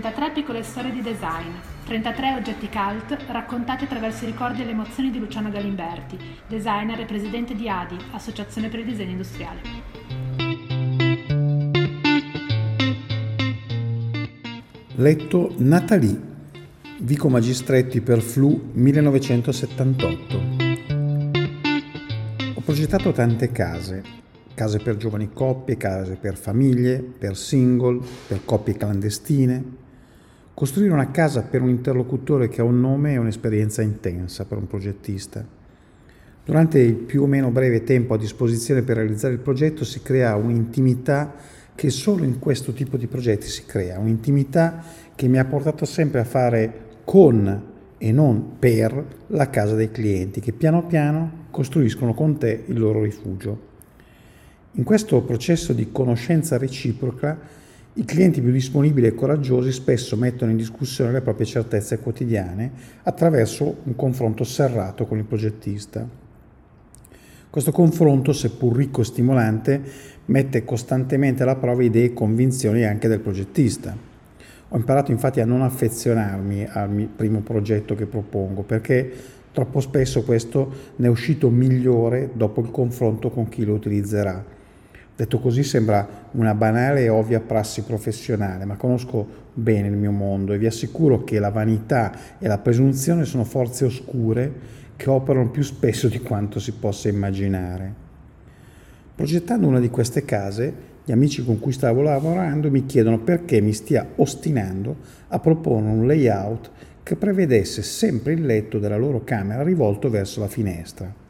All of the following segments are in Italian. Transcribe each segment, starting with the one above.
33 piccole storie di design, 33 oggetti cult raccontati attraverso i ricordi e le emozioni di Luciano Galimberti, designer e presidente di ADI, Associazione per il Disegno Industriale. Letto Nathalie, Vico Magistretti per Flu 1978. Ho progettato tante case, case per giovani coppie, case per famiglie, per single, per coppie clandestine. Costruire una casa per un interlocutore che ha un nome è un'esperienza intensa per un progettista. Durante il più o meno breve tempo a disposizione per realizzare il progetto si crea un'intimità che solo in questo tipo di progetti si crea, un'intimità che mi ha portato sempre a fare con e non per la casa dei clienti che piano piano costruiscono con te il loro rifugio. In questo processo di conoscenza reciproca, i clienti più disponibili e coraggiosi spesso mettono in discussione le proprie certezze quotidiane attraverso un confronto serrato con il progettista. Questo confronto, seppur ricco e stimolante, mette costantemente alla prova idee e convinzioni anche del progettista. Ho imparato infatti a non affezionarmi al primo progetto che propongo perché troppo spesso questo ne è uscito migliore dopo il confronto con chi lo utilizzerà Detto così sembra una banale e ovvia prassi professionale, ma conosco bene il mio mondo e vi assicuro che la vanità e la presunzione sono forze oscure che operano più spesso di quanto si possa immaginare. Progettando una di queste case, gli amici con cui stavo lavorando mi chiedono perché mi stia ostinando a proporre un layout che prevedesse sempre il letto della loro camera rivolto verso la finestra.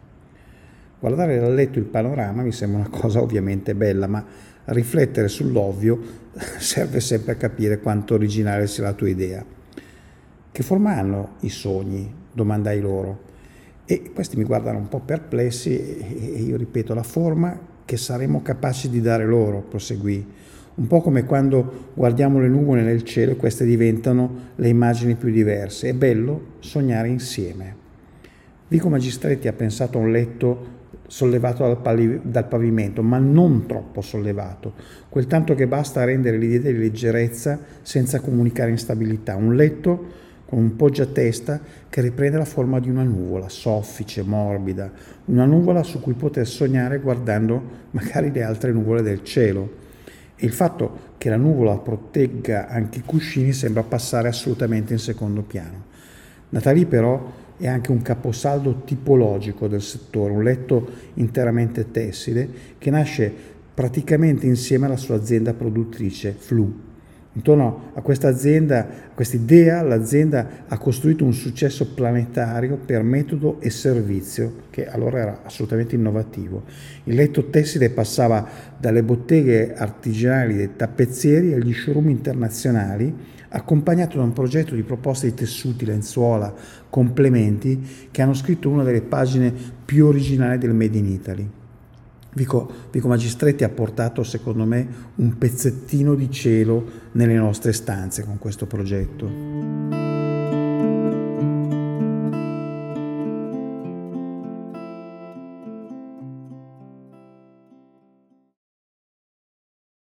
Guardare dal letto il panorama mi sembra una cosa ovviamente bella, ma riflettere sull'ovvio serve sempre a capire quanto originale sia la tua idea. Che forma hanno i sogni? domandai loro. E questi mi guardano un po' perplessi e io ripeto la forma che saremo capaci di dare loro, proseguì. Un po' come quando guardiamo le nuvole nel cielo e queste diventano le immagini più diverse. È bello sognare insieme. Vico Magistretti ha pensato a un letto sollevato dal, pali- dal, pavimento, ma non troppo sollevato, quel tanto che basta a rendere l'idea di leggerezza senza comunicare instabilità. Un letto con un poggiatesta che riprende la forma di una nuvola, soffice, morbida, una nuvola su cui poter sognare guardando magari le altre nuvole del cielo. E il fatto che la nuvola protegga anche i cuscini sembra passare assolutamente in secondo piano. Nathalie però è anche un caposaldo tipologico del settore, un letto interamente tessile che nasce praticamente insieme alla sua azienda produttrice Flu. Intorno a questa azienda, a questa idea, l'azienda ha costruito un successo planetario per metodo e servizio, che allora era assolutamente innovativo. Il letto tessile passava dalle botteghe artigianali dei tappezzieri agli showroom internazionali accompagnato da un progetto di proposte di tessuti, lenzuola, complementi che hanno scritto una delle pagine più originali del Made in Italy. Vico, Vico Magistretti ha portato, secondo me, un pezzettino di cielo nelle nostre stanze con questo progetto.